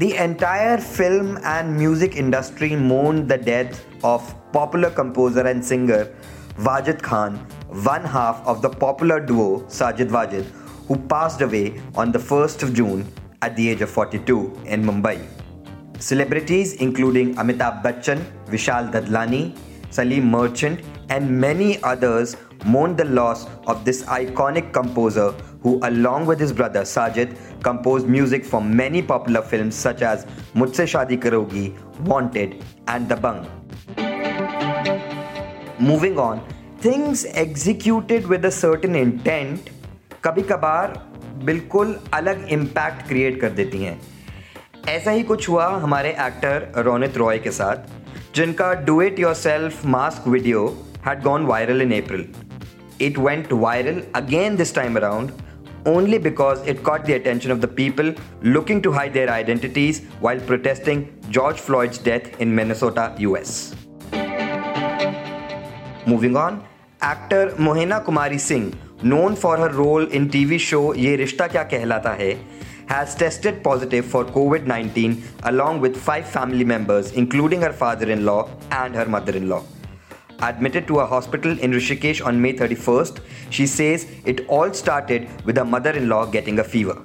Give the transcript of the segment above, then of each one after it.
The entire film and music industry mourned the death of popular composer and singer Wajid Khan, one half of the popular duo Sajid Wajid, who passed away on the 1st of June at the age of 42 in Mumbai. Celebrities including Amitabh Bachchan, Vishal Dadlani, Salim Merchant, and many others mourned the loss of this iconic composer who, along with his brother Sajid, composed music for many popular films such as Mujhse Shaadi Karogi, Wanted, and Dabangg. Moving on, things executed with a certain intent कभी कभार बिल्कुल अलग impact create कर देती हैं ऐसा ही कुछ हुआ हमारे एक्टर रोनित रॉय के साथ जिनका do it yourself mask video had gone viral in April. It went viral again this time around only because it caught the attention of the people looking to hide their identities while protesting George Floyd's death in Minnesota, US. Moving on, actor Mohena Kumari Singh, known for her role in TV show Ye Rishta Kya Kehlata Hai, has tested positive for COVID 19 along with five family members, including her father in law and her mother in law admitted to a hospital in Rishikesh on May 31st, she says it all started with her mother in law getting a fever.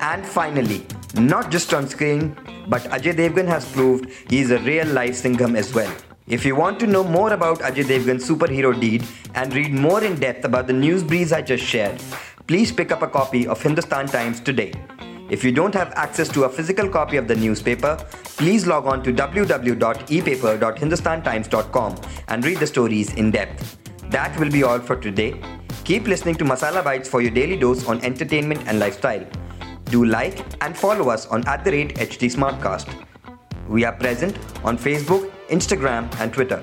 And finally, not just on screen, but Ajay Devgan has proved he is a real life Singham as well. If you want to know more about Ajay Devgan's superhero deed and read more in depth about the news breeze I just shared, please pick up a copy of Hindustan Times today. If you don't have access to a physical copy of the newspaper, please log on to www.epaper.hindustantimes.com and read the stories in depth. That will be all for today. Keep listening to Masala Bites for your daily dose on entertainment and lifestyle. Do like and follow us on at the rate HT Smartcast. We are present on Facebook, Instagram, and Twitter.